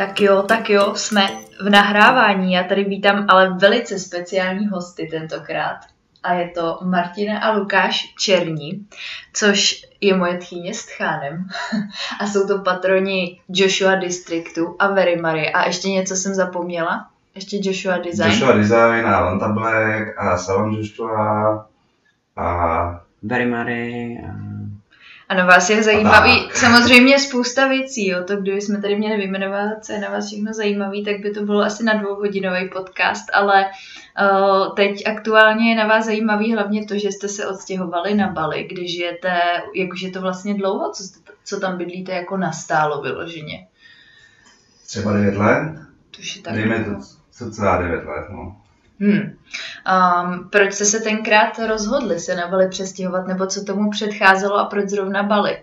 Tak jo, tak jo, jsme v nahrávání. Já tady vítám ale velice speciální hosty tentokrát. A je to Martina a Lukáš Černí, což je moje tchýně s Tchánem. A jsou to patroni Joshua Districtu a Very Mary. A ještě něco jsem zapomněla? Ještě Joshua Design? Joshua Design a Lanta Black a Salon Joshua a Very Mary a a na vás je zajímavý, samozřejmě spousta věcí, jo, to kdyby jsme tady měli vyjmenovat, co je na vás všechno zajímavý, tak by to bylo asi na dvouhodinový podcast, ale uh, teď aktuálně je na vás zajímavý hlavně to, že jste se odstěhovali na Bali, když žijete, jakože je to vlastně dlouho, co, jste, co tam bydlíte jako nastálo vyloženě. Třeba 9 let? To je tak Dejme to cca 9 let, no. Hmm. Um, proč jste se tenkrát rozhodli se na Bali přestěhovat, nebo co tomu předcházelo a proč zrovna Bali?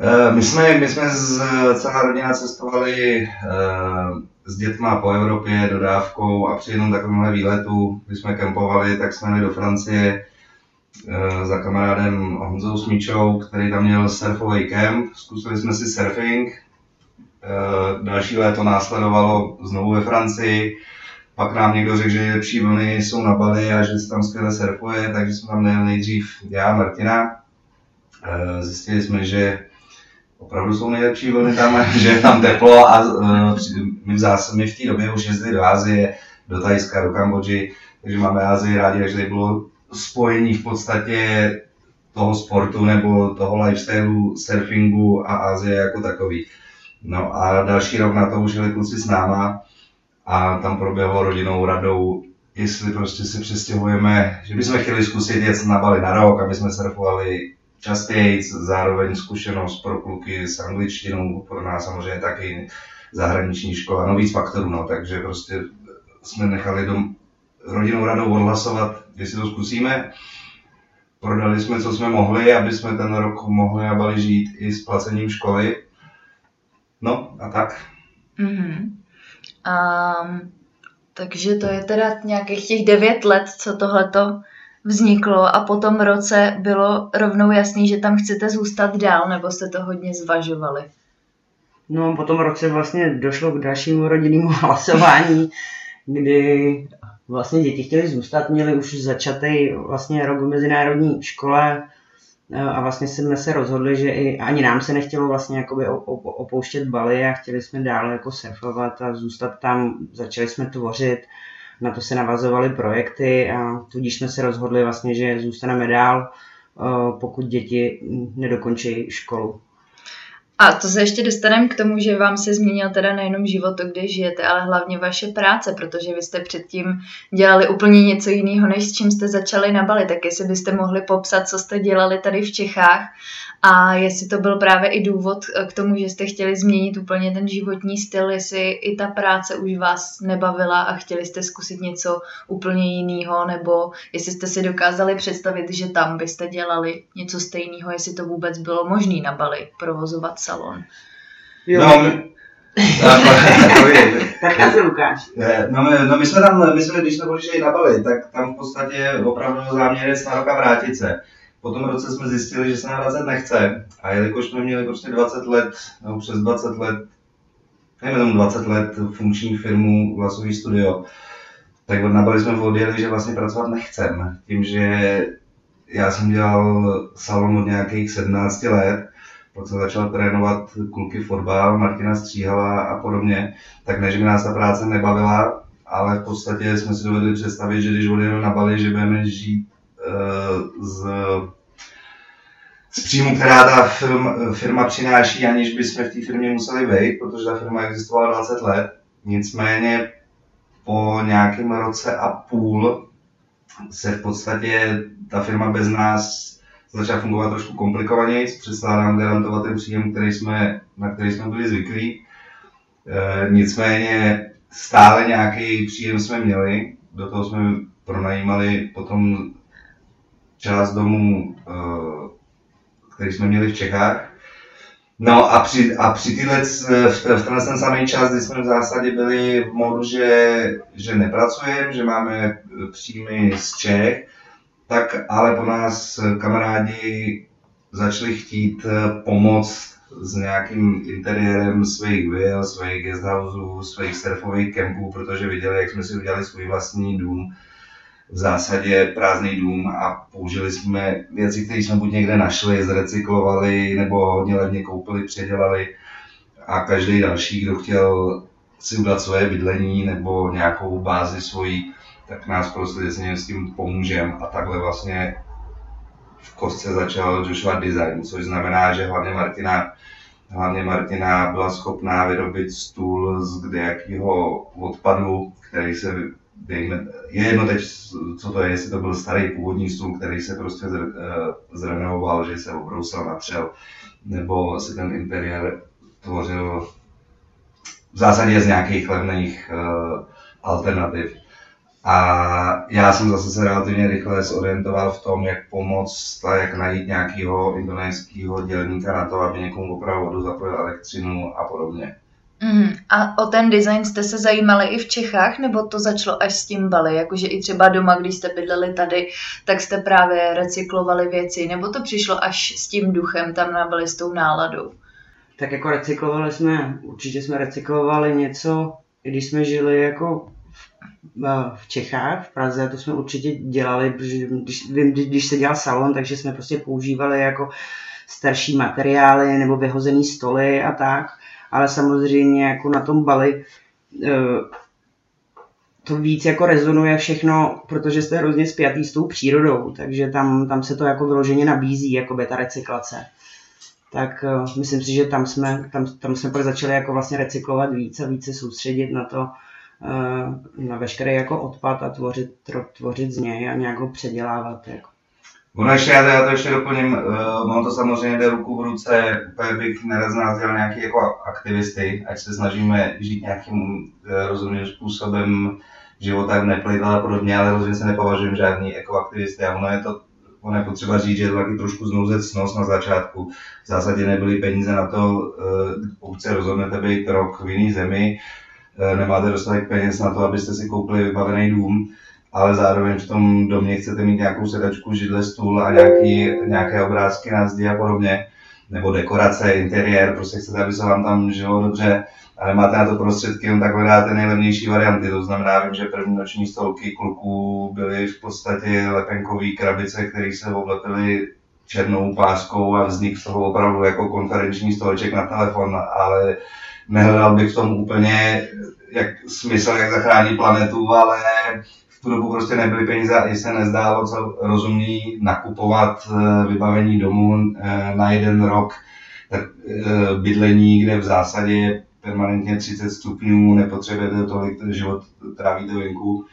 Eh, my jsme, my jsme z, celá rodina cestovali uh, s dětma po Evropě dodávkou a při jednom takovémhle výletu, když jsme kempovali, tak jsme jeli do Francie uh, za kamarádem Honzou Smíčou, který tam měl surfový kemp. Zkusili jsme si surfing. Další léto následovalo znovu ve Francii pak nám někdo řekl, že lepší vlny jsou na Bali a že se tam skvěle surfuje, takže jsme tam nejeli nejdřív já a Martina. Eh, zjistili jsme, že opravdu jsou nejlepší vlny tam, že je tam teplo a eh, my v, zásad, my v té době už jezdili do Ázie, do Tajska, do Kambodži, takže máme Ázii rádi, takže bylo spojení v podstatě toho sportu nebo toho lifestylu surfingu a Ázie jako takový. No a další rok na to už jeli kluci s náma, a tam proběhlo rodinou radou, jestli prostě se přestěhujeme, že bychom chtěli zkusit jet na Bali na rok, aby jsme surfovali častěji, zároveň zkušenost pro kluky s angličtinou, pro nás samozřejmě taky zahraniční škola, no víc faktorů, no, takže prostě jsme nechali dom, rodinou radou odhlasovat, jestli to zkusíme. Prodali jsme, co jsme mohli, aby jsme ten rok mohli na Bali žít i s placením školy. No a tak. Mm-hmm. Um, takže to je teda nějakých těch devět let, co tohleto vzniklo a po tom roce bylo rovnou jasný, že tam chcete zůstat dál, nebo jste to hodně zvažovali? No, po tom roce vlastně došlo k dalšímu rodinnému hlasování, kdy vlastně děti chtěli zůstat, měli už začatý vlastně rok v mezinárodní škole, a vlastně jsme se rozhodli, že i ani nám se nechtělo vlastně jakoby opouštět Bali a chtěli jsme dále jako surfovat a zůstat tam. Začali jsme tvořit, na to se navazovaly projekty a tudíž jsme se rozhodli vlastně, že zůstaneme dál, pokud děti nedokončí školu. A to se ještě dostaneme k tomu, že vám se změnil teda nejenom život, kde žijete, ale hlavně vaše práce, protože vy jste předtím dělali úplně něco jiného, než s čím jste začali na Bali. Tak jestli byste mohli popsat, co jste dělali tady v Čechách a jestli to byl právě i důvod k tomu, že jste chtěli změnit úplně ten životní styl, jestli i ta práce už vás nebavila a chtěli jste zkusit něco úplně jiného, nebo jestli jste si dokázali představit, že tam byste dělali něco stejného, jestli to vůbec bylo možné na Bali provozovat salon. Jo. No, my, tak já se Lukáš. No my, no my jsme tam, my jsme, když jsme odešli na Bali, tak tam v podstatě opravdu záměr je na roka vrátit se. Po tom roce jsme zjistili, že se nám vracet nechce. A jelikož jsme měli prostě 20 let, nebo přes 20 let, nevím, tomu 20 let funkční firmu Vlasový studio, tak na Bali jsme odjeli, že vlastně pracovat nechcem. Tím, že já jsem dělal salon od nějakých 17 let, pak jsem začal trénovat kluky fotbal, Martina Stříhala a podobně, tak ne, že by nás ta práce nebavila, ale v podstatě jsme si dovedli představit, že když odjedeme na Bali, že budeme žít z, z příjmu, která ta firma, firma přináší, aniž bychom v té firmě museli vejít, protože ta firma existovala 20 let. Nicméně po nějakém roce a půl se v podstatě ta firma bez nás začala fungovat trošku komplikovaněji, přestala nám garantovat ten příjem, který jsme, na který jsme byli zvyklí. E, nicméně stále nějaký příjem jsme měli, do toho jsme pronajímali potom část domů, e, který jsme měli v Čechách. No a při, a při tyhle, v, v tenhle ten samý čas, kdy jsme v zásadě byli v modu, že, že nepracujeme, že máme příjmy z Čech, tak ale po nás kamarádi začali chtít pomoct s nějakým interiérem svých vil, svých guesthouseů, svých surfových kempů, protože viděli, jak jsme si udělali svůj vlastní dům, v zásadě prázdný dům a použili jsme věci, které jsme buď někde našli, zrecyklovali nebo hodně levně koupili, předělali. A každý další, kdo chtěl si udělat svoje bydlení nebo nějakou bázi svojí, tak nás prosili, jestli s tím pomůžeme a takhle vlastně v kostce začal Joshua Design, což znamená, že hlavně Martina, hlavně Martina byla schopná vyrobit stůl z kdejakého odpadu, který se dejme, je jedno teď, co to je, jestli to byl starý původní stůl, který se prostě eh, zrenovoval, že se obrousil, natřel, nebo si ten interiér tvořil v zásadě z nějakých levných uh, alternativ. A já jsem zase se relativně rychle zorientoval v tom, jak pomoct a jak najít nějakého indonéského dělníka na to, aby někomu opravdu zapojil elektřinu a podobně. Mm, a o ten design jste se zajímali i v Čechách, nebo to začalo až s tím Bali? Jakože i třeba doma, když jste bydleli tady, tak jste právě recyklovali věci, nebo to přišlo až s tím duchem tam na Bali s tou náladou? Tak jako recyklovali jsme, určitě jsme recyklovali něco, když jsme žili jako v Čechách, v Praze, to jsme určitě dělali, protože když, když se dělal salon, takže jsme prostě používali jako starší materiály nebo vyhozený stoly a tak ale samozřejmě jako na tom Bali eh, to víc jako rezonuje všechno, protože jste hrozně spjatý s tou přírodou, takže tam, tam se to jako vyloženě nabízí, jako ta recyklace. Tak uh, myslím si, že tam jsme, tam, tam jsme pak začali jako vlastně recyklovat víc a více soustředit na to, uh, na veškerý jako odpad a tvořit, tvořit z něj a nějak ho předělávat. Jako. Ono ještě, já, já to ještě doplním, uh, ono to samozřejmě jde ruku v ruce, úplně bych dělal nějaký jako aktivisty, ať se snažíme žít nějakým uh, rozumným způsobem života, neplývat a podobně, ale rozhodně se nepovažujem žádný jako aktivisty a ono je to ono je potřeba říct, že to taky trošku znouzecnost na začátku. V zásadě nebyly peníze na to, eh, pokud se rozhodnete být rok v jiné zemi, nemáte dostatek peněz na to, abyste si koupili vybavený dům, ale zároveň v tom domě chcete mít nějakou sedačku, židle, stůl a nějaký, nějaké obrázky na zdi a podobně, nebo dekorace, interiér, prostě chcete, aby se vám tam žilo dobře a nemáte na to prostředky, jen tak hledáte nejlevnější varianty. To znamená, vím, že první noční stolky kluků byly v podstatě lepenkové krabice, které se oblepily černou páskou a vznik z toho opravdu jako konferenční stoleček na telefon, ale nehledal bych v tom úplně jak smysl, jak zachránit planetu, ale tu dobu prostě nebyly peníze a i se nezdálo co rozumný nakupovat eh, vybavení domu eh, na jeden rok, tak eh, bydlení, kde v zásadě permanentně 30 stupňů, nepotřebujete tolik, život trávíte venku,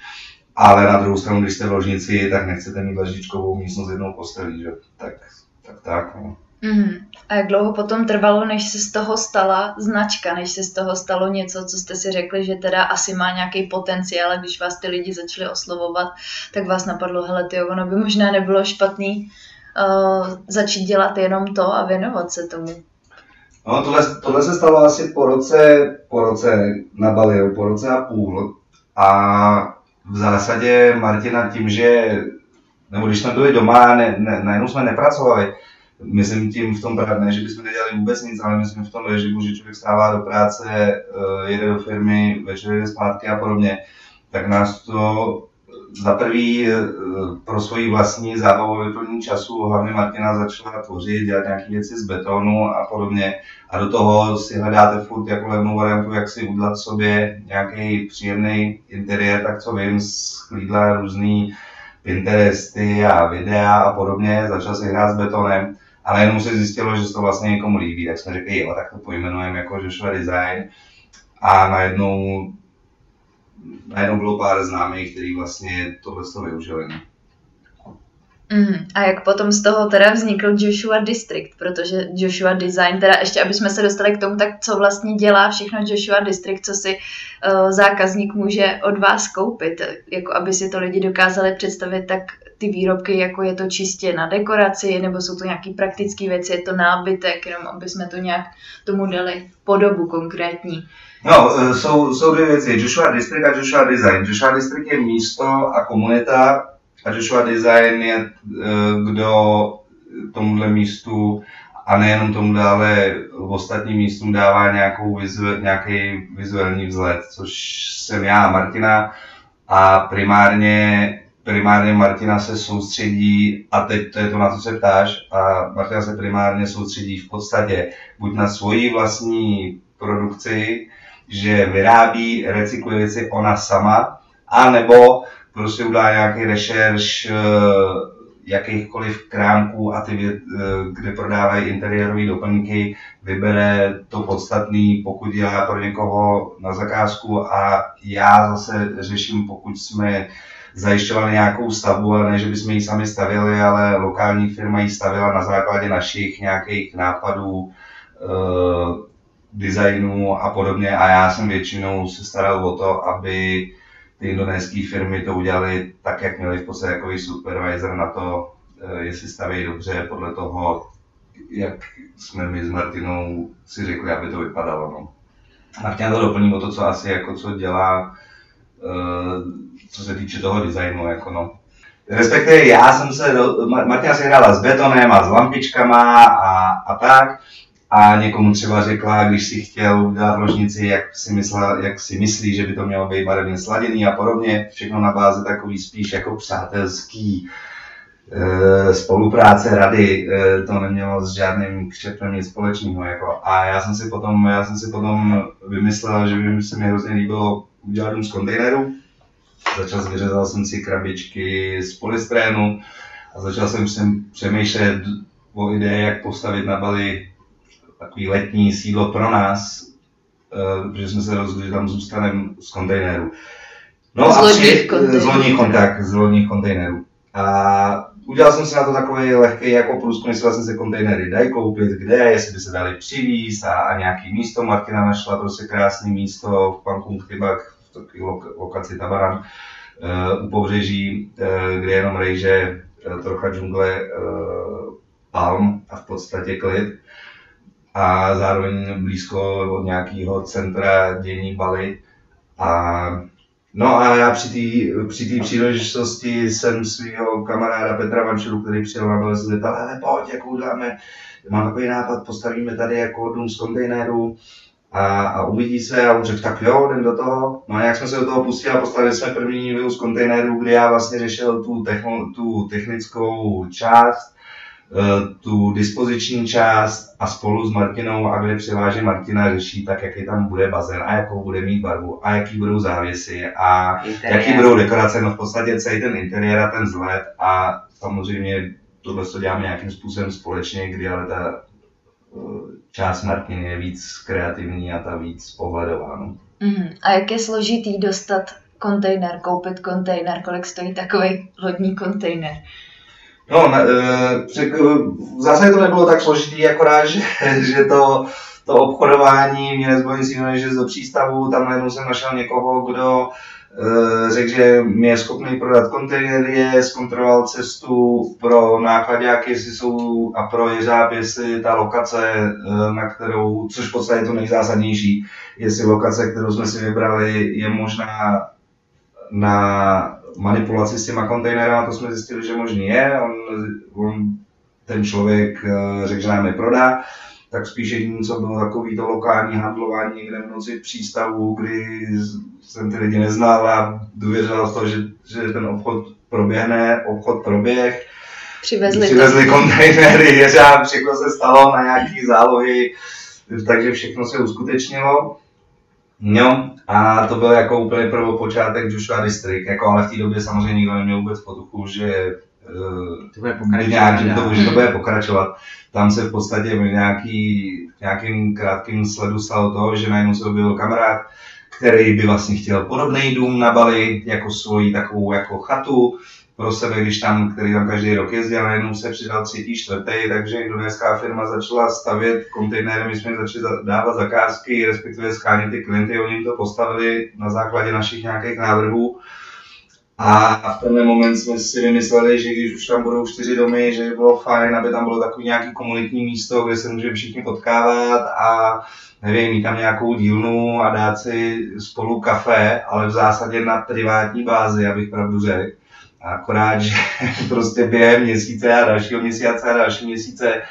ale na druhou stranu, když jste v ložnici, tak nechcete mít ležičkovou místnost jednou postelí, že? Tak, tak, tak. No. Mm. A jak dlouho potom trvalo, než se z toho stala značka, než se z toho stalo něco, co jste si řekli, že teda asi má nějaký potenciál a když vás ty lidi začali oslovovat, tak vás napadlo, hele ty, ono by možná nebylo špatný uh, začít dělat jenom to a věnovat se tomu. No, tohle, tohle se stalo asi po roce, po roce na Bali, po roce a půl. A v zásadě Martina tím, že, nebo když jsme byli doma, ne, ne, najednou jsme nepracovali, myslím tím v tom ne, že bychom nedělali vůbec nic, ale myslím v tom režimu, že člověk stává do práce, eh, jede do firmy, večer jde zpátky a podobně, tak nás to za prvý eh, pro svoji vlastní zábavu vyplnění času hlavně Martina začala tvořit, dělat nějaké věci z betonu a podobně. A do toho si hledáte furt jako levnou variantu, jak si udělat sobě nějaký příjemný interiér, tak co vím, sklídla různý Pinteresty a videa a podobně, začal si hrát s betonem ale jenom se zjistilo, že se to vlastně někomu líbí, tak jsme řekli, jo, tak to pojmenujeme jako Joshua Design. A najednou, najednou bylo pár známých, kteří vlastně tohle to využili. Mm, a jak potom z toho teda vznikl Joshua District, protože Joshua Design, teda ještě aby jsme se dostali k tomu, tak co vlastně dělá všechno Joshua District, co si uh, zákazník může od vás koupit, jako aby si to lidi dokázali představit, tak ty výrobky, jako je to čistě na dekoraci, nebo jsou to nějaké praktické věci, je to nábytek, jenom aby jsme to nějak tomu dali podobu konkrétní. No, e, jsou, jsou dvě věci, Joshua District a Joshua Design. Joshua District je místo a komunita, a Joshua Design je, kdo tomuhle místu a nejenom tomu ale v ostatním místům dává nějakou vizu, nějaký vizuální vzhled, což jsem já a Martina a primárně, primárně Martina se soustředí, a teď to je to, na co se ptáš, a Martina se primárně soustředí v podstatě buď na svoji vlastní produkci, že vyrábí, recykluje věci ona sama, a nebo prostě udělá nějaký rešerš eh, jakýchkoliv krámků a ty, eh, kde prodávají interiérové doplňky, vybere to podstatný, pokud dělá pro někoho na zakázku a já zase řeším, pokud jsme zajišťovali nějakou stavbu, ale ne, že bychom ji sami stavili, ale lokální firma ji stavila na základě našich nějakých nápadů, eh, designů a podobně a já jsem většinou se staral o to, aby ty indonéské firmy to udělali tak, jak měli v podstatě jako supervisor na to, eh, jestli staví dobře podle toho, jak jsme my s Martinou si řekli, aby to vypadalo. No. Martina to doplní o to, co asi jako co dělá, co se týče toho designu. Jako no. Respektive já jsem se, Martina se hrála s betonem a s lampičkama a, a tak a někomu třeba řekla, když si chtěl udělat ložnici, jak si, myslel, jak si myslí, že by to mělo být barevně sladěný a podobně. Všechno na bázi takový spíš jako přátelský e, spolupráce rady, e, to nemělo s žádným kšeftem nic společného. Jako. A já jsem si potom, já jsem si potom vymyslel, že by se mi hrozně líbilo udělat dům z kontejneru. Začal vyřezal jsem si krabičky z polystrénu a začal jsem přemýšlet o ideje, jak postavit na Bali takový letní sídlo pro nás, uh, protože jsme se rozhodli, že tam zůstaneme z kontejnerů. No z a při, z lodních kontakt, z lodních kontejnerů. A udělal jsem si na to takový lehký jako průzkum, jestli vlastně se kontejnery dají koupit, kde, jestli by se dali přivízt a, a nějaký místo. Martina našla prostě krásné místo v Pankung Tibak, v takové lokaci Tabaran, uh, u pobřeží, uh, kde jenom rejže, uh, trocha džungle, palm a v podstatě klid a zároveň blízko od nějakého centra dění Bali. A, no a já při té při příležitosti jsem svého kamaráda Petra Vančelu, který přijel na Bali, se zeptal, ale pojď, jak uděláme, mám takový nápad, postavíme tady jako dům z kontejnerů, a, a uvidí se a on řekl, tak jo, jdem do toho. No a jak jsme se do toho pustili a postavili jsme první vývoz kontejnerů, kdy já vlastně řešil tu, techno, tu technickou část, Eh, tu dispoziční část a spolu s Martinou a kde převážně Martina řeší tak, jaký tam bude bazén a jakou bude mít barvu a jaký budou závěsy a interiér. jaký budou dekorace, no v podstatě celý ten interiér a ten vzhled a samozřejmě tohle to děláme nějakým způsobem společně, kdy ale ta část Martiny je víc kreativní a ta víc pohledová. No. Mm. A jak je složitý dostat kontejner, koupit kontejner, kolik stojí takový lodní kontejner? No, ne, řek, v zásadě to nebylo tak složitý, akorát, že, že to, to obchodování mě nic jiného, než do přístavu, tam najednou jsem našel někoho, kdo e, řekl, že mi je schopný prodat kontejnery, zkontroloval cestu pro nákladňáky, jestli jsou a pro jeřáb, jestli ta lokace, e, na kterou, což v podstatě je to nejzásadnější, jestli lokace, kterou jsme si vybrali, je možná na manipulaci s těma kontejnerama, to jsme zjistili, že možný je. On, on ten člověk eh, řekl, že nám je prodá, tak spíš jediné, co bylo takový to lokální handlování někde v noci v přístavu, kdy jsem ty lidi neznal a důvěřoval v to, že, že ten obchod proběhne, obchod proběh. Přivezli, Přivezli kontejnery, jeřáb, všechno se stalo na nějaký zálohy, takže všechno se uskutečnilo. No, a to byl jako úplně prvopočátek Joshua District, jako ale v té době samozřejmě nikdo neměl vůbec potuchu, že to bude že, to, že to bude pokračovat. Tam se v podstatě v nějaký, nějakým krátkým sledu stalo to, že najednou se objevil kamarád, který by vlastně chtěl podobný dům na Bali, jako svoji takovou jako chatu, pro sebe, když tam, který tam každý rok jezdil, najednou se přidal třetí, čtvrtý, takže indonéská firma začala stavět kontejnery, my jsme začali dávat zakázky, respektive schánět ty klienty, oni jim to postavili na základě našich nějakých návrhů. A v tenhle moment jsme si vymysleli, že když už tam budou čtyři domy, že by bylo fajn, aby tam bylo takový nějaký komunitní místo, kde se můžeme všichni potkávat a nevím, mít tam nějakou dílnu a dát si spolu kafe, ale v zásadě na privátní bázi, abych pravdu řekl. Akorát, že prostě během měsíce a dalšího měsíce a další měsíce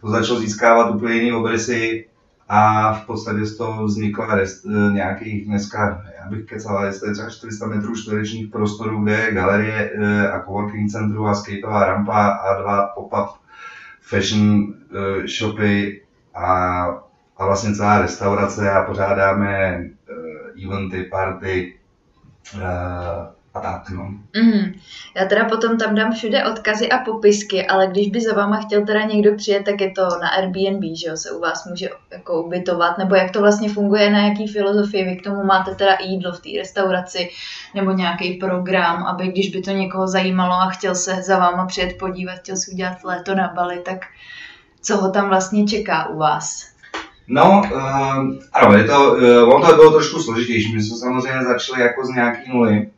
to začalo získávat úplně jiný obrysy a v podstatě z toho vznikla rest, eh, nějakých dneska, já bych kecal, jestli je třeba 400 metrů čtverečních prostorů, kde je galerie eh, a coworking centru a skateová rampa a dva pop-up fashion eh, shopy a, a vlastně celá restaurace a pořádáme eventy, party, a tak, no. Mm. Já teda potom tam dám všude odkazy a popisky, ale když by za váma chtěl teda někdo přijet, tak je to na Airbnb, že jo, se u vás může jako ubytovat, nebo jak to vlastně funguje, na jaký filozofii vy k tomu máte teda jídlo v té restauraci, nebo nějaký program, aby když by to někoho zajímalo a chtěl se za váma přijet podívat, chtěl si udělat léto na Bali, tak co ho tam vlastně čeká u vás? No, uh, ano, je to, uh, on to bylo trošku složitější. My jsme samozřejmě začali jako z nějaký nuly,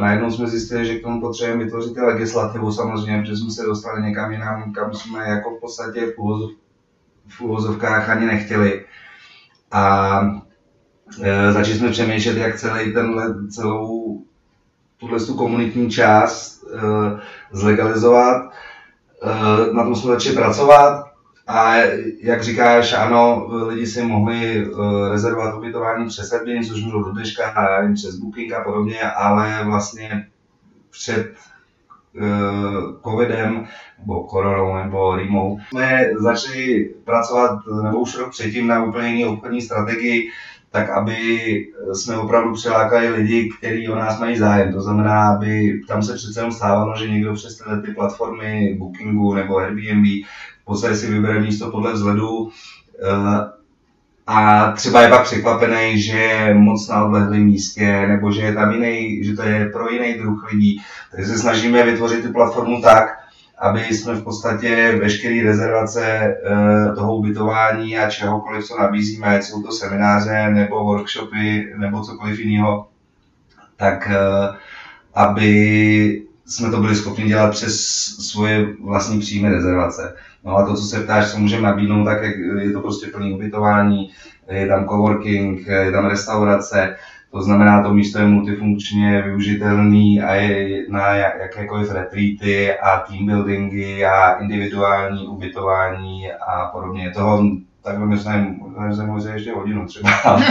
najednou jsme zjistili, že k tomu potřebujeme vytvořit legislativu samozřejmě, protože jsme se dostali někam jinam, kam jsme jako v podstatě v, úvozov, v úvozovkách ani nechtěli. A uh, začali jsme přemýšlet, jak celý tenhle, celou tuhle tu komunitní část uh, zlegalizovat. Uh, na tom jsme začali pracovat a jak říkáš, ano, lidi si mohli uh, rezervovat ubytování přes Airbnb, což bylo do dneška, přes Booking a podobně, ale vlastně před uh, covidem nebo koronou nebo rýmou jsme začali pracovat, nebo už rok předtím, na úplně jiný obchodní strategii, tak aby jsme opravdu přilákali lidi, kteří o nás mají zájem. To znamená, aby tam se přece jenom stávalo, že někdo přes tyhle ty platformy Bookingu nebo Airbnb podstatě si vybere místo podle vzhledu eh, a třeba je pak překvapený, že je moc na odlehlém místě, nebo že je tam jiný, že to je pro jiný druh lidí. Takže se snažíme vytvořit tu platformu tak, aby jsme v podstatě veškeré rezervace eh, toho ubytování a čehokoliv, co nabízíme, ať jsou to semináře nebo workshopy nebo cokoliv jiného, tak eh, aby jsme to byli schopni dělat přes svoje vlastní příjmy rezervace. No a to, co se ptáš, co můžeme nabídnout, tak je to prostě plný ubytování, je tam coworking, je tam restaurace, to znamená, to místo je multifunkčně využitelný a je na jakékoliv retreaty a team buildingy a individuální ubytování a podobně. Toho takhle myslím, že možná ještě hodinu třeba, ale,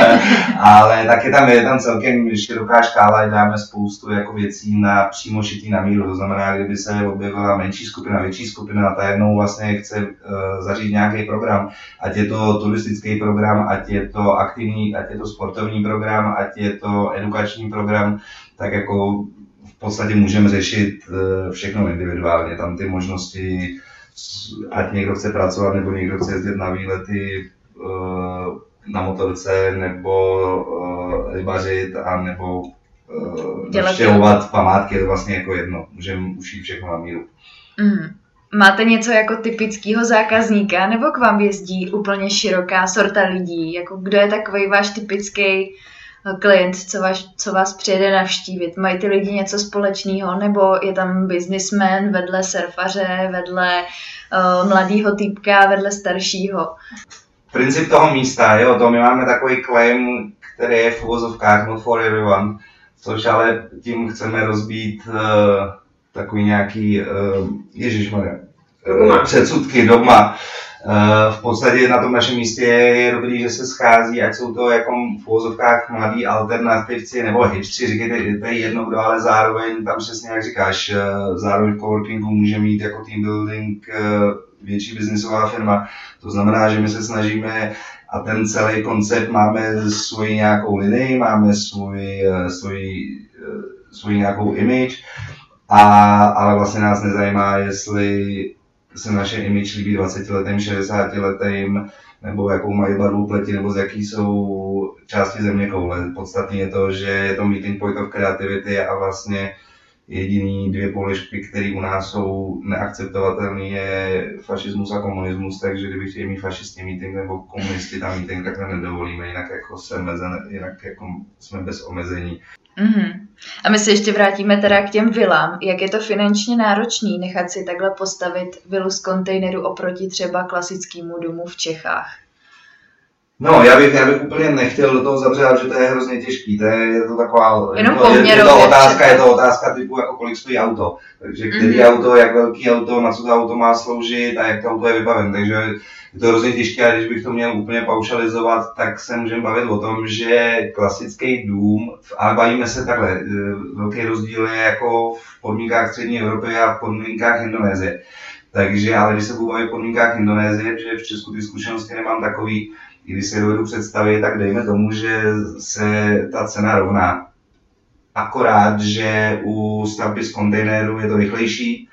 ale taky tam je tam celkem široká škála, dáme spoustu jako věcí na přímo šitý na míru, to znamená, kdyby se objevila menší skupina, větší skupina, ta jednou vlastně chce uh, zařídit nějaký program, ať je to turistický program, ať je to aktivní, ať je to sportovní program, ať je to edukační program, tak jako v podstatě můžeme řešit uh, všechno individuálně, tam ty možnosti ať někdo chce pracovat, nebo někdo chce jezdit na výlety uh, na motorce, nebo uh, rybařit, a nebo uh, navštěvovat památky, je to vlastně jako jedno. Můžeme ušít všechno na míru. Mm. Máte něco jako typického zákazníka, nebo k vám jezdí úplně široká sorta lidí? Jako kdo je takový váš typický klient, co vás, co vás přijede navštívit? Mají ty lidi něco společného, nebo je tam businessman vedle surfaře, vedle uh, mladého týpka, vedle staršího? Princip toho místa, jo, to my máme takový claim, který je v uvozovkách not for everyone, což ale tím chceme rozbít uh, takový nějaký, uh, ježišmarja, uh, předsudky doma, Eh, v podstatě na tom našem místě je dobrý, že se schází, ať jsou to jako v úvozovkách mladí alternativci nebo hipstři, říkejte, to je jedno kdo, ale zároveň tam přesně jak říkáš, eh, zároveň v coworkingu může mít jako team building eh, větší biznisová firma. To znamená, že my se snažíme a ten celý koncept máme svoji nějakou linii, máme svůj, svůj, svůj nějakou image, a, ale vlastně nás nezajímá, jestli se naše image líbí 20 letým, 60 letým, nebo jakou mají barvu pleti, nebo z jaký jsou části země koule. Podstatné je to, že je to meeting point of creativity a vlastně jediný dvě položky, které u nás jsou neakceptovatelné, je fašismus a komunismus, takže kdyby chtěli mít fašisti meeting nebo komunisti tam meeting, tak to nedovolíme, jinak jako, se mezen, jinak jako jsme bez omezení. Mm-hmm. A my se ještě vrátíme teda k těm vilám. Jak je to finančně náročný nechat si takhle postavit vilu z kontejneru oproti třeba klasickému domu v Čechách? No, já bych, já bych úplně nechtěl do toho zabředat, že to je hrozně těžký, to je, je to taková, Jenom je, je, je to otázka, je to otázka typu, jako kolik stojí auto, takže který Mhm. auto, jak velký auto, na co to auto má sloužit a jak to auto je vybaven, takže je to hrozně těžké a když bych to měl úplně paušalizovat, tak se můžeme bavit o tom, že klasický dům, a bavíme se takhle, eh, velký rozdíl je jako v podmínkách střední Evropy a v podmínkách Indonésie. Takže, ale když se budu bavit o podmínkách Indonésie, že v Česku ty zkušenosti nemám takový, když si dovedu představit, tak dejme tomu, že se ta cena rovná. Akorát, že u stavby z kontejneru je to rychlejší,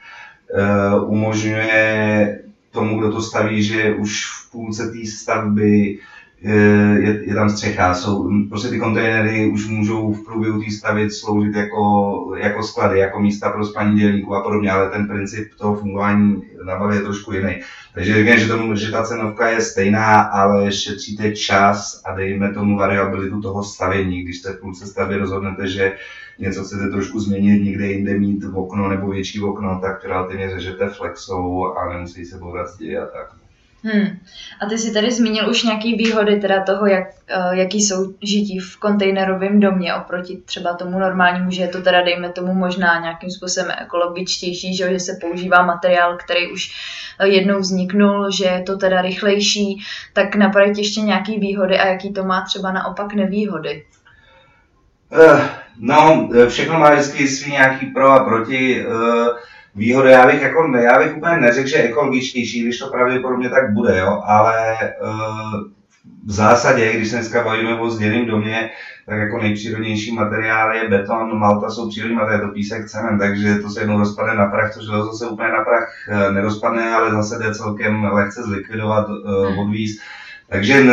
eh, umožňuje tomu, kdo to staví, že už v půlce té stavby je, je tam střecha. Jsou, prostě ty kontejnery už můžou v průběhu té stavy sloužit jako, jako sklady, jako místa pro spaní dělníků a podobně, ale ten princip toho fungování na Bali je trošku jiný. Takže říkám, že, tomu, že ta cenovka je stejná, ale šetříte čas a dejme tomu variabilitu toho stavění. Když se v půlce stavby rozhodnete, že něco chcete trošku změnit, někde jinde mít v okno nebo větší okno, tak relativně řežete flexou a nemusí se bourat a tak. Hmm. A ty jsi tady zmínil už nějaký výhody teda toho, jak, uh, jaký jsou žití v kontejnerovém domě oproti třeba tomu normálnímu, že je to teda dejme tomu možná nějakým způsobem ekologičtější, že, že se používá materiál, který už eh, jednou vzniknul, že je to teda rychlejší, tak napadají ještě nějaký výhody a jaký to má třeba naopak nevýhody. Eh, No, eh, všechno má vždycky svý nějaký pro a proti. Výhody, já bych, jako, já bych úplně neřekl, že ekologičtější, když to pravděpodobně tak bude, jo, ale eh, v zásadě, když se dneska bavíme o zděném domě, tak jako nejpřírodnější materiál je beton, malta jsou přírodní materiál, je to písek, cement, takže to se jednou rozpadne na prach, to železo se úplně na prach eh, nerozpadne, ale zase jde celkem lehce zlikvidovat, eh, odvíz. Takže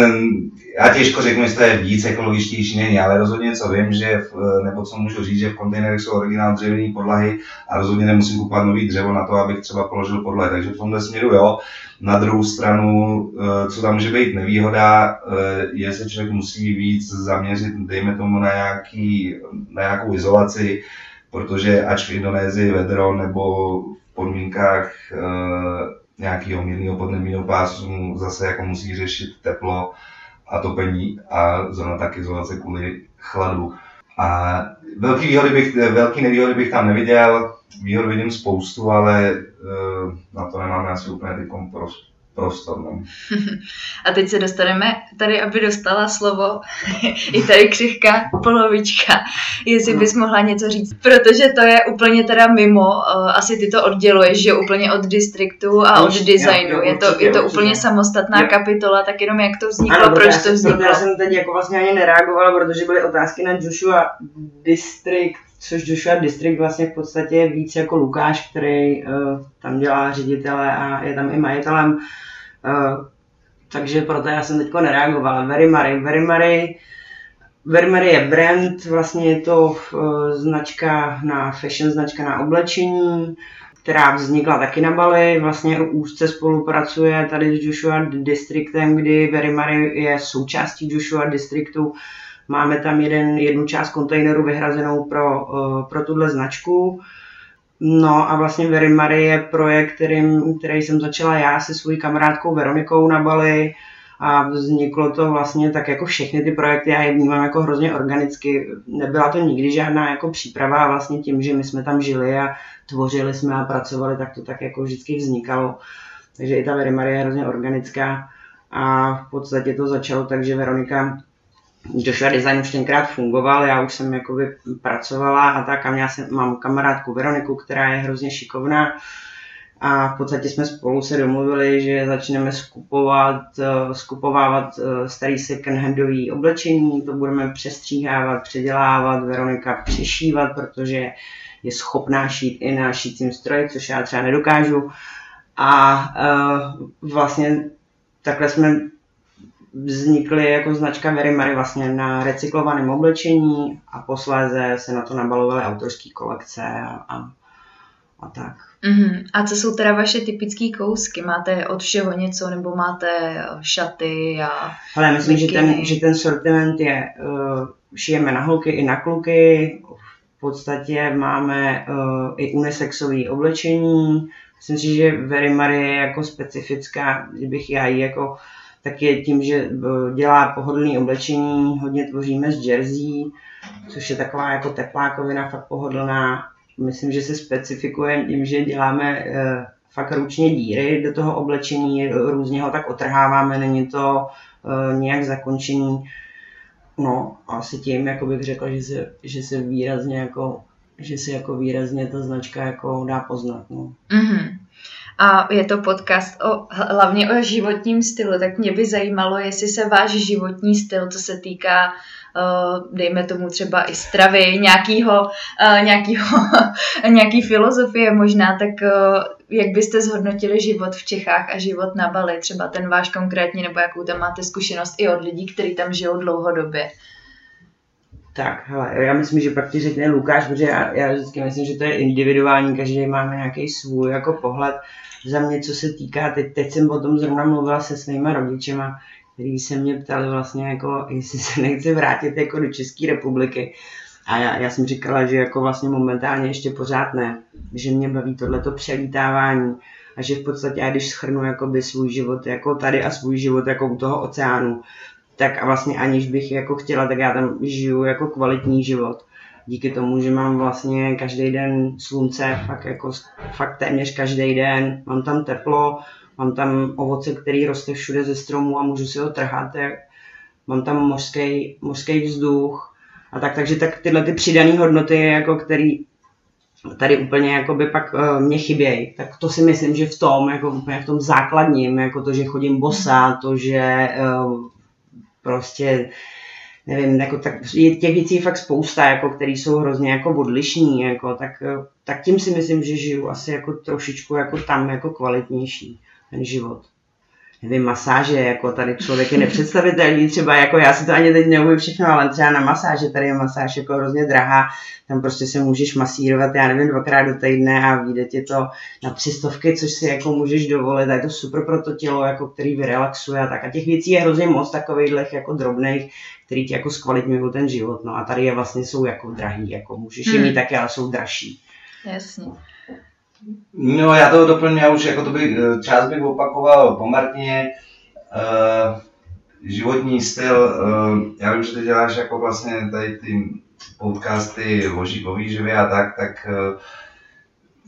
já těžko řeknu, jestli to je víc ekologičtější, není, ale rozhodně co vím, že v, nebo co můžu říct, že v kontejnerech jsou originál dřevěné podlahy a rozhodně nemusím kupovat nový dřevo na to, abych třeba položil podlahy. Takže v tomhle směru jo. Na druhou stranu, eh, co tam může být nevýhoda, eh, je, že člověk musí víc zaměřit, dejme tomu, na, nějaký, na nějakou izolaci, protože ač v Indonésii vedro nebo v podmínkách eh, nějakého mírného podnebního pásu zase jako musí řešit teplo a topení a zrovna tak izolace kvůli chladu. A velký, výhody bych, velký nevýhody bych tam neviděl, výhod vidím spoustu, ale eh, na to nemáme asi úplně prostor. No. A teď se dostaneme tady, aby dostala slovo i tady křivka polovička, jestli No. bys mohla něco říct. Protože to je úplně teda mimo, uh, asi ty to odděluješ, že úplně od distriktu a od designu. Je to, je to úplně samostatná kapitola, tak jenom jak to vzniklo, Ano, proč to vzniklo. já jsem teď jako vlastně ani nereagovala, protože byly otázky na Joshua District, což Joshua District vlastně v podstatě je víc jako Lukáš, který uh, tam dělá ředitele a je tam i majitelem. Uh, takže proto já jsem teď nereagovala. Very Mary, Very Mary, Very Mary je brand, vlastně je to uh, značka na fashion, značka na oblečení, která vznikla taky na Bali, vlastně úzce spolupracuje tady s Joshua Districtem, kdy Very Mary je součástí Joshua Districtu. Máme tam jeden, jednu část kontejneru vyhrazenou pro, uh, pro tuhle značku. No a vlastně Very Mary je projekt, kterým, který jsem začala já se svojí kamarádkou Veronikou na Bali a vzniklo to vlastně tak jako všechny ty projekty, já je vnímám jako hrozně organicky. Nebyla to nikdy žádná jako příprava a vlastně tím, že my jsme tam žili a tvořili jsme a pracovali, tak to tak jako vždycky vznikalo. Takže i ta Very Mary je hrozně organická a v podstatě to začalo tak, že Veronika Joshua Design už tenkrát fungoval, já už jsem jakoby pracovala a tak a já jsem, mám kamarádku Veroniku, která je hrozně šikovná a v podstatě jsme spolu se domluvili, že začneme skupovat, eh, skupovávat eh, starý second handový oblečení, to budeme přestříhávat, předělávat, Veronika přešívat, protože je schopná šít i na šícím stroji, což já třeba nedokážu. A uh, vlastně takhle jsme vznikly jako značka Very Mary vlastně na recyklovaném oblečení a posléze se na to nabalovaly autorské kolekce a, a, a tak. Mhm. A co jsou teda vaše typické kousky? Máte od všeho něco, nebo máte eh, šaty a... Ale já myslím, že ten, že ten sortiment je, uh, šijeme na holky i na kluky, v podstatě máme uh, i unisexové oblečení, myslím si, že Very Mary je jako specifická, kdybych já ji jako tak je tím, že eh, dělá pohodlný oblečení, hodně tvoříme z jersey, což je taková jako teplákovina, fakt pohodlná. Myslím, že se specifikujeme tím, že děláme eh, fakt ručně díry do toho oblečení, různě ho tak otrháváme, není to uh, nějak zakončený. No, asi tím, jako bych řekl, že se, že se výrazně jako, že se jako výrazně ta značka jako dá poznat. No. Mm-hmm. A je to podcast o, hlavně o životním stylu, tak mě by zajímalo, jestli se váš životní styl, co se týká Eh, dejme tomu třeba i stravy, nějakýho, eh, nějakýho, nějaký filozofie možná, tak eh, jak byste zhodnotili život v Čechách a život na Bali, třeba ten váš konkrétní, nebo jakou tam máte zkušenost i od lidí, kteří tam žijou dlouhodobě? Tak, hele, já myslím, že pak ti řekne Lukáš, protože já, já vždycky myslím, že to je individuální, každý máme nějaký svůj jako pohled. Za mě, co se týká, teď, teď jsem o tom zrovna mluvila se svýma rodičema, který se mě ptali vlastně jako, jestli se nechci vrátit jako do České republiky. A já, já jsem říkala, že jako vlastně momentálně ještě pořád ne, že mě baví tohleto přelítávání a že v podstatě já když schrnu jakoby svůj život jako tady a svůj život jako u toho oceánu, tak a vlastně aniž bych jako chtěla, tak já tam žiju jako kvalitní život. Díky tomu, že mám vlastně každý den slunce, fakt, jako, fakt téměř každý den, mám tam teplo, Mám tam ovoce, který roste všude ze stromů a můžu si ho trhat. Mám tam mořský, mořský vzduch. A tak, takže tak tyhle ty přidané hodnoty, jako který tady úplně jako by pak uh, mě chybějí. Tak to si myslím, že v tom, jako úplně v tom základním, jako to, že chodím bosa, to, že uh, prostě nevím, jako tak, je těch věcí je fakt spousta, jako, které jsou hrozně jako odlišní, jako, tak, tak tím si myslím, že žiju asi jako trošičku jako tam jako kvalitnější ten život. Nevím, masáže, jako tady člověk je nepředstavitelný, třeba jako já si to ani teď neumím všechno, ale třeba na masáže, tady je masáž jako hrozně drahá, tam prostě se můžeš masírovat, já nevím, dvakrát do týdne a vyjde ti to na třistovky, což si jako můžeš dovolit, a je to super pro to tělo, jako který vyrelaxuje a tak. A těch věcí je hrozně moc takových jako drobných, který ti jako zkvalitňují ten život. No a tady je vlastně jsou jako drahý, jako můžeš je mít hmm. taky, ale jsou dražší. Jasně. No já to doplním, já už jako to bych, eh, část bych opakoval po Martině. Uh, životní styl, uh, já vím, že ty děláš jako vlastně tady ty podcasty o, výživě a tak, tak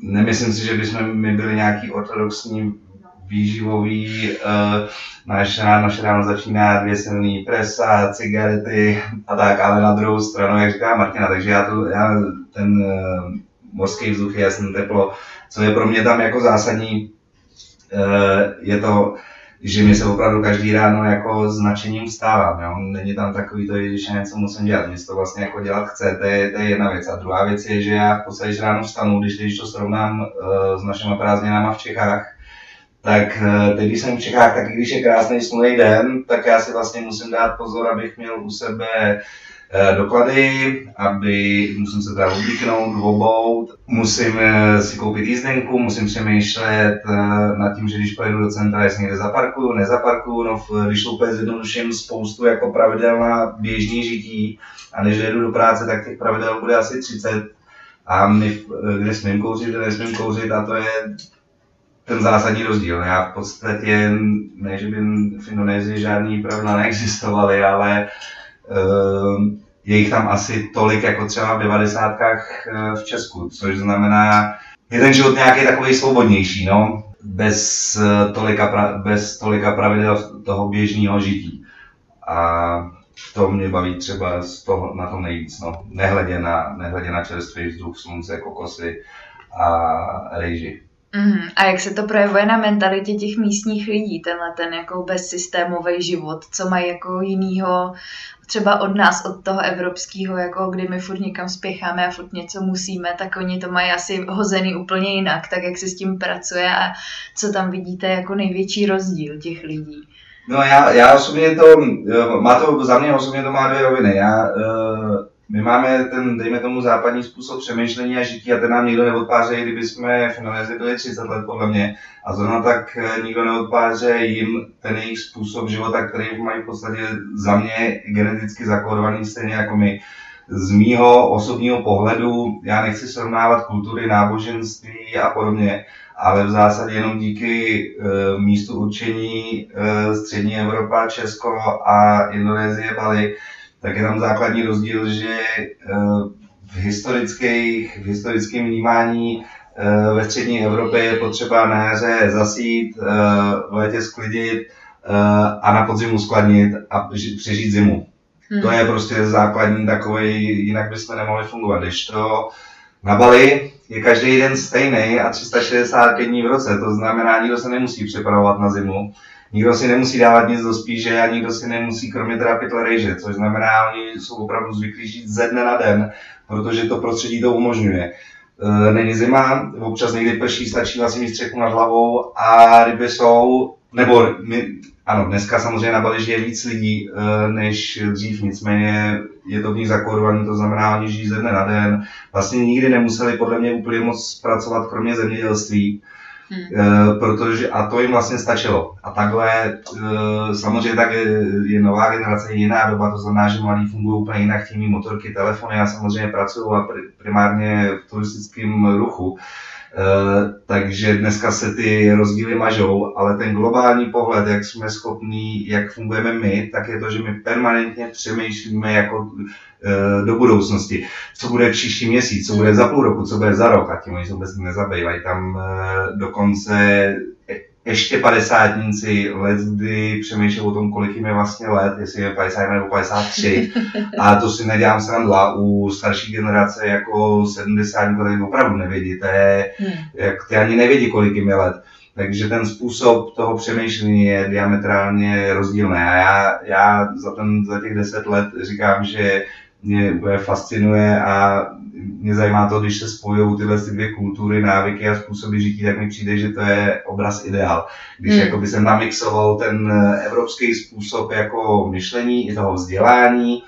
nemyslím si, že bychom my byli nějaký ortodoxní výživový, uh, naše, naše ráno začíná dvě silný presa, cigarety a tak, ale na druhou stranu, jak říká Martina, takže já, to, já ten uh, mořský vzduch je jasný teplo, co je pro mě tam jako zásadní, eh, je to, že mi se opravdu každý ráno jako značením vstávám, jo? není tam takový to, že něco musím dělat, mě to vlastně jako dělat chce, to je, to je jedna věc. A druhá věc je, že já v podstatě, ráno vstanu, když, když to srovnám uh, s našimi prázdninami v Čechách, tak uh, teď, když jsem v Čechách, tak i když je krásný slunný den, tak já si vlastně musím dát pozor, abych měl u sebe Eh, doklady, aby musím se teda oblíknout, obout, musím eh, si koupit jízdenku, musím přemýšlet eh, nad tím, že když pojedu do centra, jestli někde zaparkuju, nezaparkuju, no když to úplně zjednoduším spoustu jako pravidel na běžný žití. A než jedu do práce, tak těch pravidel bude asi 30 a my, kde smím kouřit, kde nesmím kouřit a to je ten zásadní rozdíl. Já v podstatě, ne, že by v Indonésii žádný pravidla neexistovaly, ale je jich tam asi tolik jako třeba v devadesátkách eh, v Česku, což znamená, je ten život nějaký takový svobodnější, no, bez eh, tolika, pra, bez tolika pravidel toho běžného žití. A to mě baví třeba z toho, na tom nejvíc, no. nehledě, na, nehledě na čerstvý vzduch, slunce, kokosy a rejži. Mm, a jak se to projevuje na mentalitě těch místních lidí, tenhle ten jako bezsystémový život, co mají jako jinýho třeba od nás, od toho evropského, jako kdy my furt někam spěcháme a furt něco musíme, tak oni to mají asi hozený úplně jinak, tak jak se s tím pracuje a co tam vidíte jako největší rozdíl těch lidí. No já, já osobně to, má to, za mě osobně to má dvě roviny. Já, uh my máme ten, dejme tomu, západní způsob přemýšlení a žití a ten nám nikdo neodpáře, kdyby jsme v Indonézii byli 30 let, podle mě. A zrovna tak eh, nikdo neodpáře jim ten jejich způsob života, který mají v podstatě za mě geneticky zakódovaný stejně jako my. z mýho osobního pohledu, já nechci srovnávat kultury, náboženství a podobně, ale v zásadě jenom díky e, místu určení e, střední Evropa, Česko a Indonésie, Bali, tak je tam základní rozdíl, že e, v, historických, v historickém vnímání e, ve střední Evropě je potřeba na jaře zasít, e, v létě sklidit a na podzimu skladnit a přežít zimu. Hmm. To je prostě základní takový, jinak bychom nemohli fungovat. Když to na Bali je každý den stejný a 365 dní v roce, to znamená, nikdo se nemusí připravovat na zimu, nikdo si nemusí dávat nic do spíže a nikdo si nemusí kromě pytle rejže, což znamená, oni jsou opravdu zvyklí žít ze dne na den, protože to prostředí to umožňuje. E, není zima, občas někdy prší, stačí vlastně mít střechu nad hlavou a ryby jsou, nebo my, ano, dneska samozřejmě na Bali žije víc lidí e, než dřív, nicméně je to v nich zakódované, to znamená, oni žijí ze dne na den. Vlastně nikdy nemuseli podle mě úplně moc pracovat, kromě zemědělství. Hmm. E, protože, a to jim vlastně stačilo. A takhle, e, samozřejmě tak je, je nová generace, jiná doba, to znamená, že mladí fungují úplně jinak, chtějí motorky, telefony, já samozřejmě pracuji a primárně v turistickém ruchu. Eh, takže dneska se ty rozdíly mažou, ale ten globální pohled, jak jsme schopní, jak fungujeme my, tak je to, že my permanentně přemýšlíme jako eh, do budoucnosti. Co bude příští měsíc, co bude za půl roku, co bude za rok a tím oni se vůbec nezabývají. Tam eh, dokonce ještě padesátníci let, kdy přemýšlím o tom, kolik jim je vlastně let, jestli je 50 nebo 53. A to si nedělám srandla. U starší generace jako 70 let opravdu nevědí. To je, hmm. jak ty ani nevědí, kolik jim je let. Takže ten způsob toho přemýšlení je diametrálně rozdílný. A já, já za, ten, za těch deset let říkám, že mě bude fascinuje a mě zajímá to, když se spojují tyhle ty dvě kultury, návyky a způsoby žití, tak mi přijde, že to je obraz ideál. Když hmm. jako by jsem namixoval ten evropský způsob jako myšlení i toho vzdělání,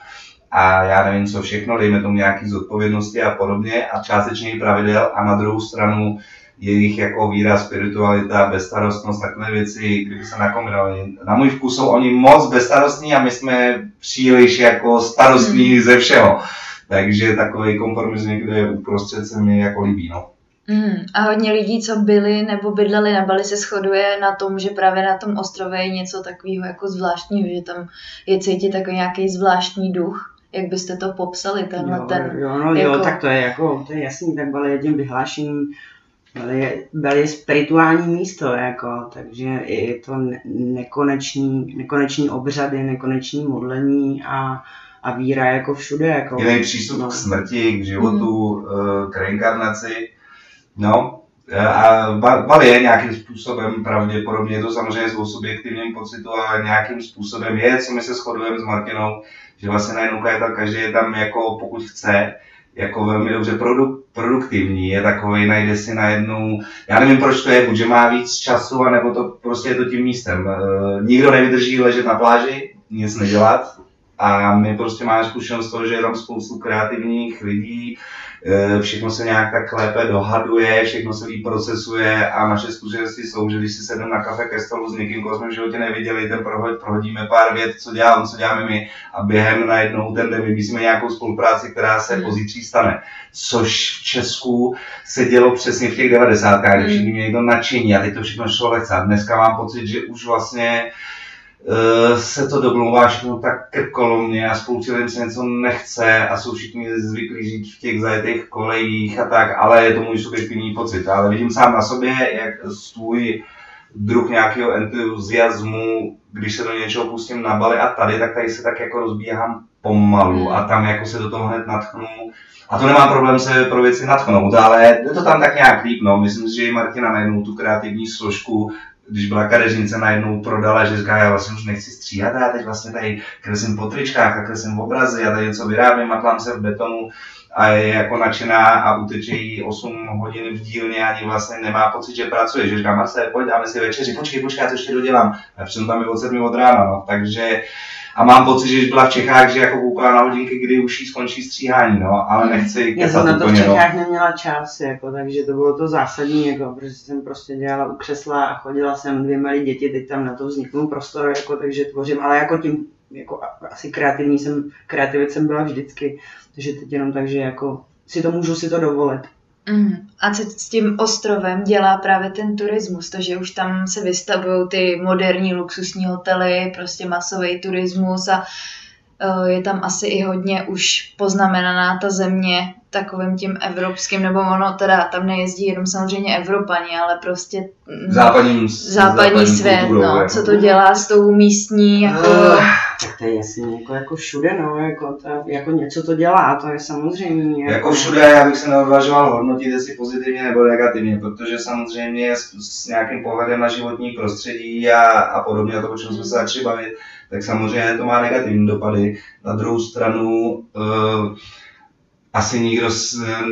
a já nevím co všechno, dejme tomu nějaký zodpovědnosti a podobně a částečně i pravidel a na druhou stranu jejich jako víra, spiritualita, bezstarostnost, takové věci, kdyby se nakombinovali. Na můj vkus jsou oni moc bezstarostní a my jsme příliš jako starostní hmm. ze všeho. Takže takový kompromis někde uprostřed se mi jako líbí. No. Mm, a hodně lidí, co byli nebo bydleli na Bali, se shoduje na tom, že právě na tom ostrově je něco takového jako zvláštního, že tam je cítit takový nějaký zvláštní duch. Jak byste to popsali, tenhle jo, ten... Jo, no jako... jo, tak to je jako, to je jasný, tak Bali je tím vyhlášením Bali je, spirituální místo, jako, takže je to nekonečný, nekonečný obřady, nekonečný modlení a, a víra jako všude. Jako, Jiný přístup no. k smrti, k životu, mm. k reinkarnaci. No, a Bali je nějakým způsobem, pravděpodobně je to samozřejmě svou subjektivním pocitu, ale nějakým způsobem je, co my se shodujeme s Martinou, že vlastně najednou je tam, každý je tam jako pokud chce, jako velmi dobře produ, produktivní, je takový, najde si najednou, já nevím proč to je, buď že má víc času, anebo to prostě je to tím místem. E, nikdo nevydrží ležet na pláži, nic nedělat, a my prostě máme zkušenost toho, že je tam spoustu kreativních lidí, všechno se nějak tak lépe dohaduje, všechno se líp procesuje a naše zkušenosti jsou, že když si sedneme na kafe ke stolu s někým, koho jsme v životě neviděli, ten prohled, prohodíme pár vět, co dělá on, co děláme my a během najednou ten den vymyslíme nějakou spolupráci, která se hmm. pozítří stane. Což v Česku se dělo přesně v těch 90. kdy všichni měli to nadšení a teď to všechno šlo lehce. A dneska mám pocit, že už vlastně Eh, se to domlouvá všechno tak krkolomně a spoustu lidem se něco nechce a jsou všichni zvyklí žít v těch zajetých kolejích a tak, ale je to můj subjektivní pocit. Ale vidím sám na sobě, jak svůj druh nějakého entuziasmu, když se do něčeho pustím na Bali a tady, tak tady se tak jako rozbíhám pomalu a tam jako se do toho hned natchnu. A to nemá problém se pro věci natchnout, ale je to tam tak nějak líp, no. Myslím si, že i Martina najednou tu kreativní složku když byla kadeřnice, najednou prodala, že říká, já vlastně už nechci stříhat, já teď vlastně tady kreslím po tričkách a kreslím obrazy, já tady něco vyrábím, matlám se v betonu a je jako nadšená a uteče jí 8 hodin v dílně ani vlastně nemá pocit, že pracuje, že říká, Marce, pojď, dáme si večeři, počkej, počkej, já to ještě dodělám. A přitom tam je od 7 od rána, no. takže a mám pocit, že když byla v Čechách, že jako koukala na hodinky, kdy už jí skončí stříhání, no, ale nechci Já jsem na to v no. Čechách no. neměla čas, jako, takže to bylo to zásadní, jako, protože jsem prostě dělala u křesla a chodila jsem dvě malé děti, teď tam na to vzniknul prostor, jako, takže tvořím, ale jako tím jako asi kreativní jsem, kreativit jsem byla vždycky, takže teď jenom tak, že jako si to můžu si to dovolit. Mm. A co s tím ostrovem dělá právě ten turismus? To, že už tam se vystavují ty moderní luxusní hotely, prostě masový turismus a uh, je tam asi i hodně už poznamenaná ta země takovým tím evropským, nebo ono teda tam nejezdí jenom samozřejmě Evropani, ale prostě mm, západní, západní svět, kulturou, no, jako. co to dělá s tou místní jako... Uh, tak to je jasně, jako, jako všude, no, jako, to, jako něco to dělá, to je samozřejmě. Jako, jako všude, já bych se neodvažoval hodnotit, jestli pozitivně nebo negativně, protože samozřejmě s, s nějakým pohledem na životní prostředí a, a podobně, a to, o čem jsme se začali bavit, tak samozřejmě to má negativní dopady. Na druhou stranu, uh, asi nikdo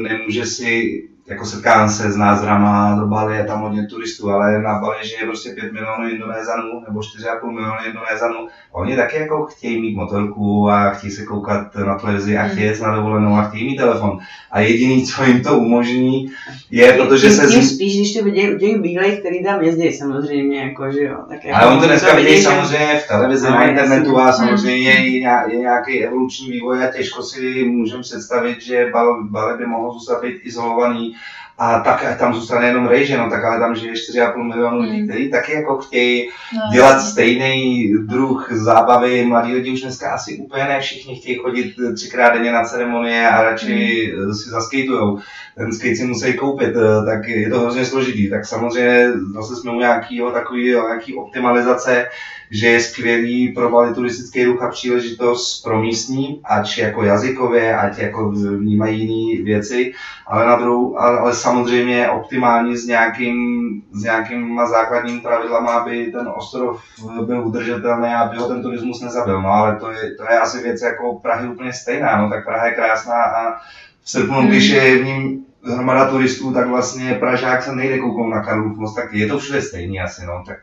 nemůže si jako setkám se s názrama do Bali, je tam hodně turistů, ale na Bali žije prostě 5 milionů Indonézanů nebo 4,5 milionů Indonézanů. Oni taky jako chtějí mít motorku a chtějí se koukat na televizi a chtějí jet na dovolenou a chtějí mít telefon. A jediný, co jim to umožní, je, protože se... Tím spíš, když to vidějí u těch bílých, který tam jezdí samozřejmě, jako, že jo. Tak jako ale oni to dneska vidějí samozřejmě v televizi, na internetu a samozřejmě je, je nějaký evoluční vývoj a těžko si můžeme představit, že Bali by mohl zůstat být izolovaný a tak tam zůstane jenom rejže, no tak ale tam žije 4,5 milionu lidí, hmm. kteří taky jako chtějí no, dělat stejný druh zábavy. Mladí lidi už dneska asi úplně ne všichni chtějí chodit třikrát denně na ceremonie a radši hmm. si zaskejtujou. Ten skate si musí koupit, eh, tak je to hrozně složitý. Tak samozřejmě zase jsme u nějakého takového, nějaký optimalizace, že je skvělý pro turistický ruch a příležitost pro místní, ať jako jazykově, ať jako vnímají jiné věci, ale, na druhou, ale samozřejmě optimální s, nějakým, s nějakýma základními pravidlama, aby ten ostrov byl udržitelný a aby ho ten turismus nezabil. No ale to je, to je asi věc jako Prahy úplně stejná, no tak Praha je krásná a v srpnu, hmm. když je v ním hromada turistů, tak vlastně Pražák se nejde kouknout na Karlův most, tak je to všude stejný asi, no, tak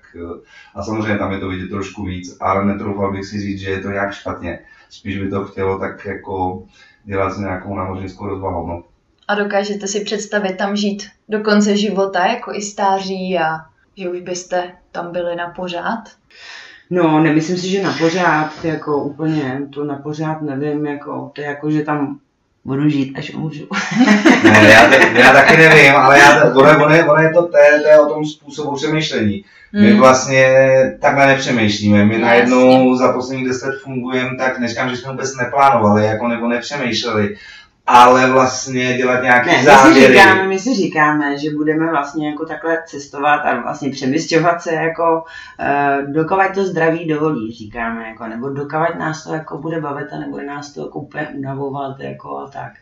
a samozřejmě tam je to vidět trošku víc, ale netroufal bych si říct, že je to nějak špatně. Spíš by to chtělo tak jako dělat s nějakou námořnickou rozvahou, no. A dokážete si představit tam žít do konce života, jako i stáří a že už byste tam byli na pořád? No, nemyslím si, že na pořád, jako úplně, to na pořád nevím, jako, to je jako, že tam budu žít, až umřu. ne, já, te, já taky nevím, ale já, ono, ono, ono je to, to, je, to je o tom způsobu přemýšlení. My hmm. vlastně takhle nepřemýšlíme. My najednou za posledních deset fungujeme tak, neříkám, že jsme vůbec neplánovali, jako nebo nepřemýšleli, ale vlastně dělat nějaké ne, závěry. My si, říkáme, my si říkáme, že budeme vlastně jako takhle cestovat a vlastně přemysťovat se jako uh, dokovat to zdraví dovolí, říkáme, jako, nebo dokovat nás to jako bude bavit a nebude nás to jako úplně unavovat jako a tak.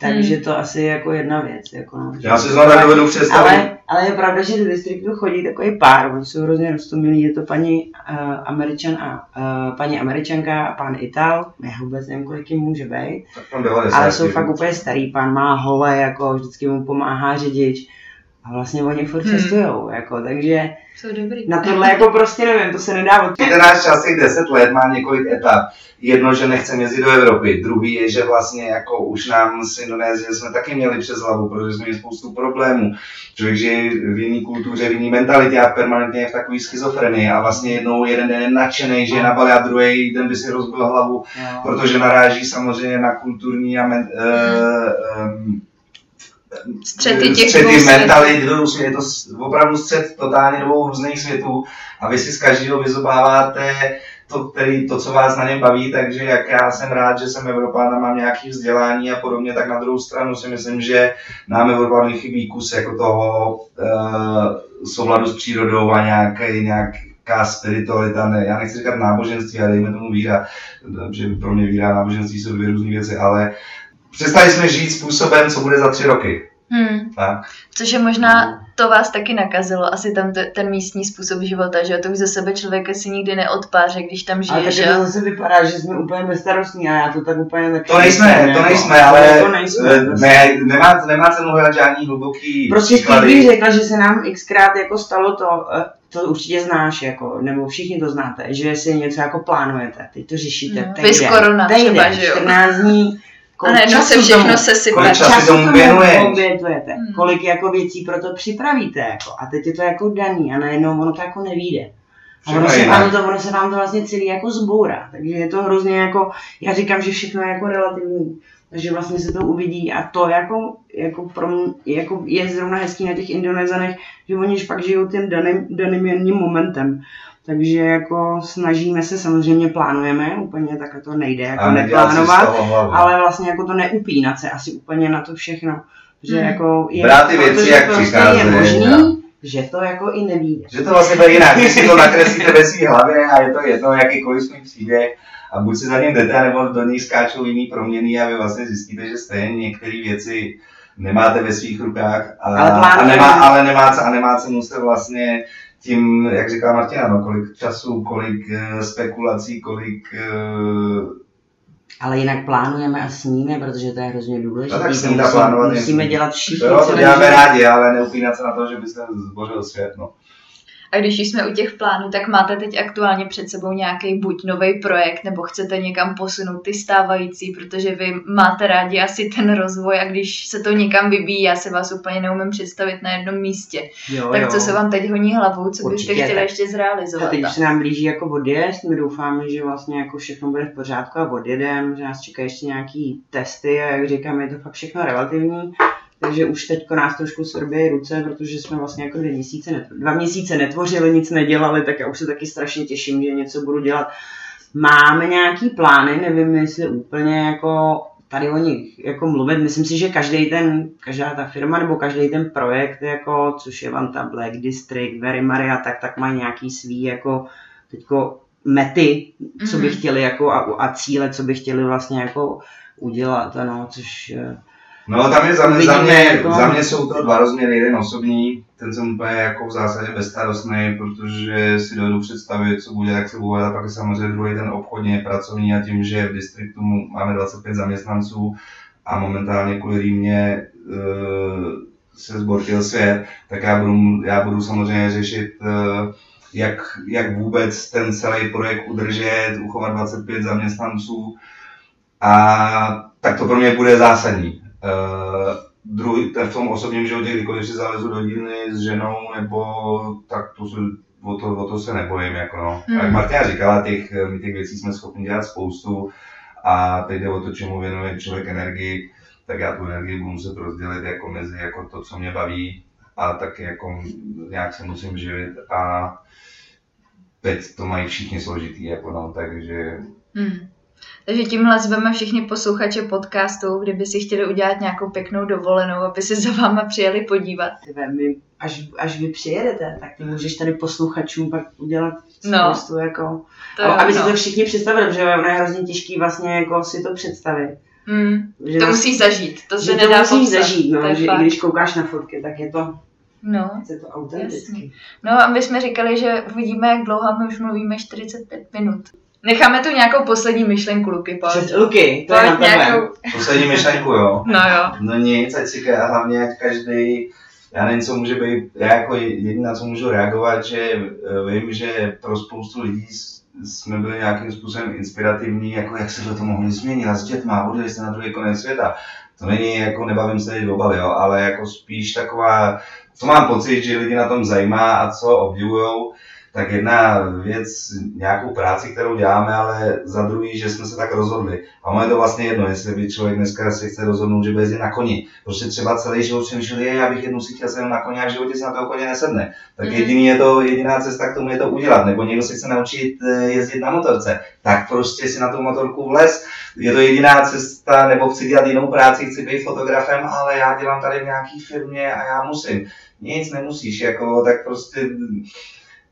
Takže hmm. to asi je jako jedna věc. Jako no, Já si znovu dovedu představit. Ale, ale je pravda, že do distriktu chodí takový pár, oni jsou hrozně rostomilí, je to paní uh, Američan a uh, paní Američanka a pán Ital, já vůbec nevím, kolik jim může být, ale jsou fakt úplně starý, pán má hole, jako vždycky mu pomáhá řidič a vlastně oni furt hmm. cestujou, jako, takže jsou dobrý. na tohle jako prostě nevím, to se nedá od... Ten náš čas 10 let má několik etap. Jedno, že nechceme jezdit do Evropy, druhý je, že vlastně jako už nám z Indonésie jsme taky měli přes hlavu, protože jsme měli spoustu problémů. Člověk žije v jiné kultuře, v jiné mentalitě a permanentně je v takové schizofrenii a vlastně jednou jeden den je nadšený, že je na Bali a druhý den by si rozbil hlavu, no. protože naráží samozřejmě na kulturní a men, uh, um, střety těch střety dvou mentalit, je to opravdu střet totálně dvou různých světů. A vy si z každého vyzobáváte to, který, to, co vás na něm baví, takže jak já jsem rád, že jsem Evropán a mám nějaké vzdělání a podobně, tak na druhou stranu si myslím, že nám Evropány chybí kus jako toho uh, souladu s přírodou a nějaký, nějaká spiritualita, ne, já nechci říkat náboženství, ale dejme tomu víra, že pro mě víra a náboženství jsou dvě různé věci, ale přestali jsme žít způsobem, co bude za tři roky. Hmm. Tak. Což je možná, to vás taky nakazilo, asi tam te, ten místní způsob života, že to už ze sebe člověk si nikdy neodpáře, když tam žije. Ale že? to zase vypadá, že jsme úplně bezstarostní a já to tak úplně tak To nejsme, to nejsme, ale to nejsme, ne, nemá, nemá cenu hledat žádný hluboký Prostě Stevie řekla, že se nám xkrát jako stalo to, eh, to určitě znáš, jako, nebo všichni to znáte, že si něco jako plánujete, teď to řešíte, hmm. Vys korona třeba, že jo. 14 dní, a najednou se všechno se sype. Kolik času tomu věnujete, hmm. kolik jako věcí pro to připravíte. Jako, a teď je to jako daný a najednou ono to jako nevíde. A ono se, ano, to, ono se nám to vlastně celý jako zbourá, takže je to hrozně jako, já říkám, že všechno je jako relativní, takže vlastně se to uvidí a to jako, jako, pro mě, jako je zrovna hezký na těch Indonezanech, že oni pak žijou tím daným, daným jedním momentem. Takže jako snažíme se, samozřejmě plánujeme, úplně tak to nejde jako neplánovat, ale vlastně jako to neupínat se asi úplně na to všechno. Že hmm. jako je, Brát ty věci, jak prostě je možný, že to jako i neví. Že to vlastně bude jinak, když si to nakreslíte ve své hlavě a je to jedno, jakýkoliv svůj příběh a buď si za ním jdete, nebo do něj skáčou jiný proměny a vy vlastně zjistíte, že stejně některé věci nemáte ve svých rukách a, ale, a nemá, ale nemá, a nemá cenu se vlastně tím, jak říká Martina, no, kolik času, kolik uh, spekulací, kolik uh, ale jinak plánujeme a sníme, protože to je hrozně důležité. No tak snít a plánovat. Musíme dělat všichni. Jo, to děláme rádi, ale neupínat se na to, že byste zbořil svět. No. A když jsme u těch plánů, tak máte teď aktuálně před sebou nějaký buď nový projekt, nebo chcete někam posunout ty stávající, protože vy máte rádi asi ten rozvoj a když se to někam vybíjí, já se vás úplně neumím představit na jednom místě. Jo, tak jo. co se vám teď honí hlavou, co Určitě, byste chtěli tak. ještě zrealizovat? A teď už se nám blíží jako odjezd, my doufáme, že vlastně jako všechno bude v pořádku a odjedem, že nás čekají ještě nějaký testy a jak říkám, je to fakt všechno relativní takže už teď nás trošku srbějí ruce, protože jsme vlastně jako dvě měsíce, dva měsíce netvořili, nic nedělali, tak já už se taky strašně těším, že něco budu dělat. Máme nějaký plány, nevím, jestli úplně jako tady o nich jako mluvit. Myslím si, že každý ten, každá ta firma nebo každý ten projekt, jako, což je Vanta Black District, Very Maria, tak, tak má nějaký svý jako teďko mety, co by mhm. chtěli jako a, a cíle, co by chtěli vlastně jako udělat, no, což No tam je za mě, za mě, jako... za mě jsou to dva rozměry, jeden osobní, ten jsem úplně jako v zásadě bezstarostný, protože si dovedu představit, co bude, jak se bude, a pak je samozřejmě druhý ten obchodně pracovní a tím, že v distriktu máme 25 zaměstnanců a momentálně kvůli Rýmě uh, se zbortil svět, tak já budu, já budu samozřejmě řešit uh, jak, jak vůbec ten celý projekt udržet, uchovat 25 zaměstnanců. A tak to pro mě bude zásadní. Uh, druhý, ten v tom osobním životě, kdykoliv si zalezu do dílny s ženou, nebo tak to se, o, to, o to se nebojím. Jako no. Hmm. Jak Martina říkala, těch, my těch věcí jsme schopni dělat spoustu a teď jde o to, čemu věnuje člověk energii, tak já tu energii budu muset rozdělit jako mezi jako to, co mě baví a tak jako nějak se musím živit a teď to mají všichni složitý, jako no, takže hmm. Takže tímhle zveme všichni posluchače podcastu, kdyby si chtěli udělat nějakou pěknou dovolenou, aby se za váma přijeli podívat. My, až, až vy přijedete, tak ty můžeš tady posluchačům pak udělat no. spoustu, jako, to jo, aby no. si to všichni představili, protože ono je hrozně těžký vlastně jako si to představit. Mm, že to musíš zažít, to se nedá to musíš zažít, no, že i když koukáš na fotky, tak je to No, je to autentický. No a my jsme říkali, že uvidíme, jak dlouho my už mluvíme 45 minut. Necháme tu nějakou poslední myšlenku, Luky, pojď. Před, Luky, to pojď je nějakou... Poslední myšlenku, jo? No jo. No nic, ať si hlavně, ať každý já nevím, co může být, já jako jediná, co můžu reagovat, že eh, vím, že pro spoustu lidí jsme byli nějakým způsobem inspirativní, jako jak se to mohli změnit a s dětma, odjeli jste na druhý konec světa. To není, jako nebavím se teď obaly, jo, ale jako spíš taková, co mám pocit, že lidi na tom zajímá a co obdivujou, tak jedna věc, nějakou práci, kterou děláme, ale za druhý, že jsme se tak rozhodli. A ono je to vlastně jedno, jestli by člověk dneska se chce rozhodnout, že bude jezdit na koni. Prostě třeba celý život přemýšlel, je, já bych jednou si chtěl sednout na koni a v životě si na toho koně nesedne. Tak mm-hmm. jediný je to, jediná cesta k tomu je to udělat. Nebo někdo si chce naučit eh, jezdit na motorce, tak prostě si na tu motorku vlez. Je to jediná cesta, nebo chci dělat jinou práci, chci být fotografem, ale já dělám tady v nějaký firmě a já musím. Nic nemusíš, jako, tak prostě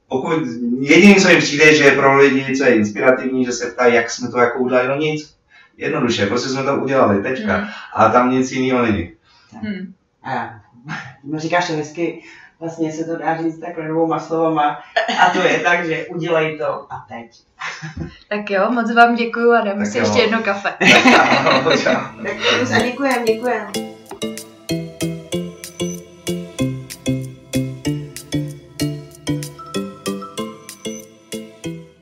pokud jediný, co jim přijde, že je pro lidi, co je inspirativní, že se ptají, jak jsme to jako udělali, no nic, jednoduše, prostě jsme to udělali, tečka. Hmm. A tam nic jiného není. Hmm. A no, říkáš to hezky, vlastně se to dá říct takhle dvouma slovama a to je tak, že udělej to a teď. Tak jo, moc vám děkuju a dáme si ještě jedno kafe. tak, a děkujem, děkujem.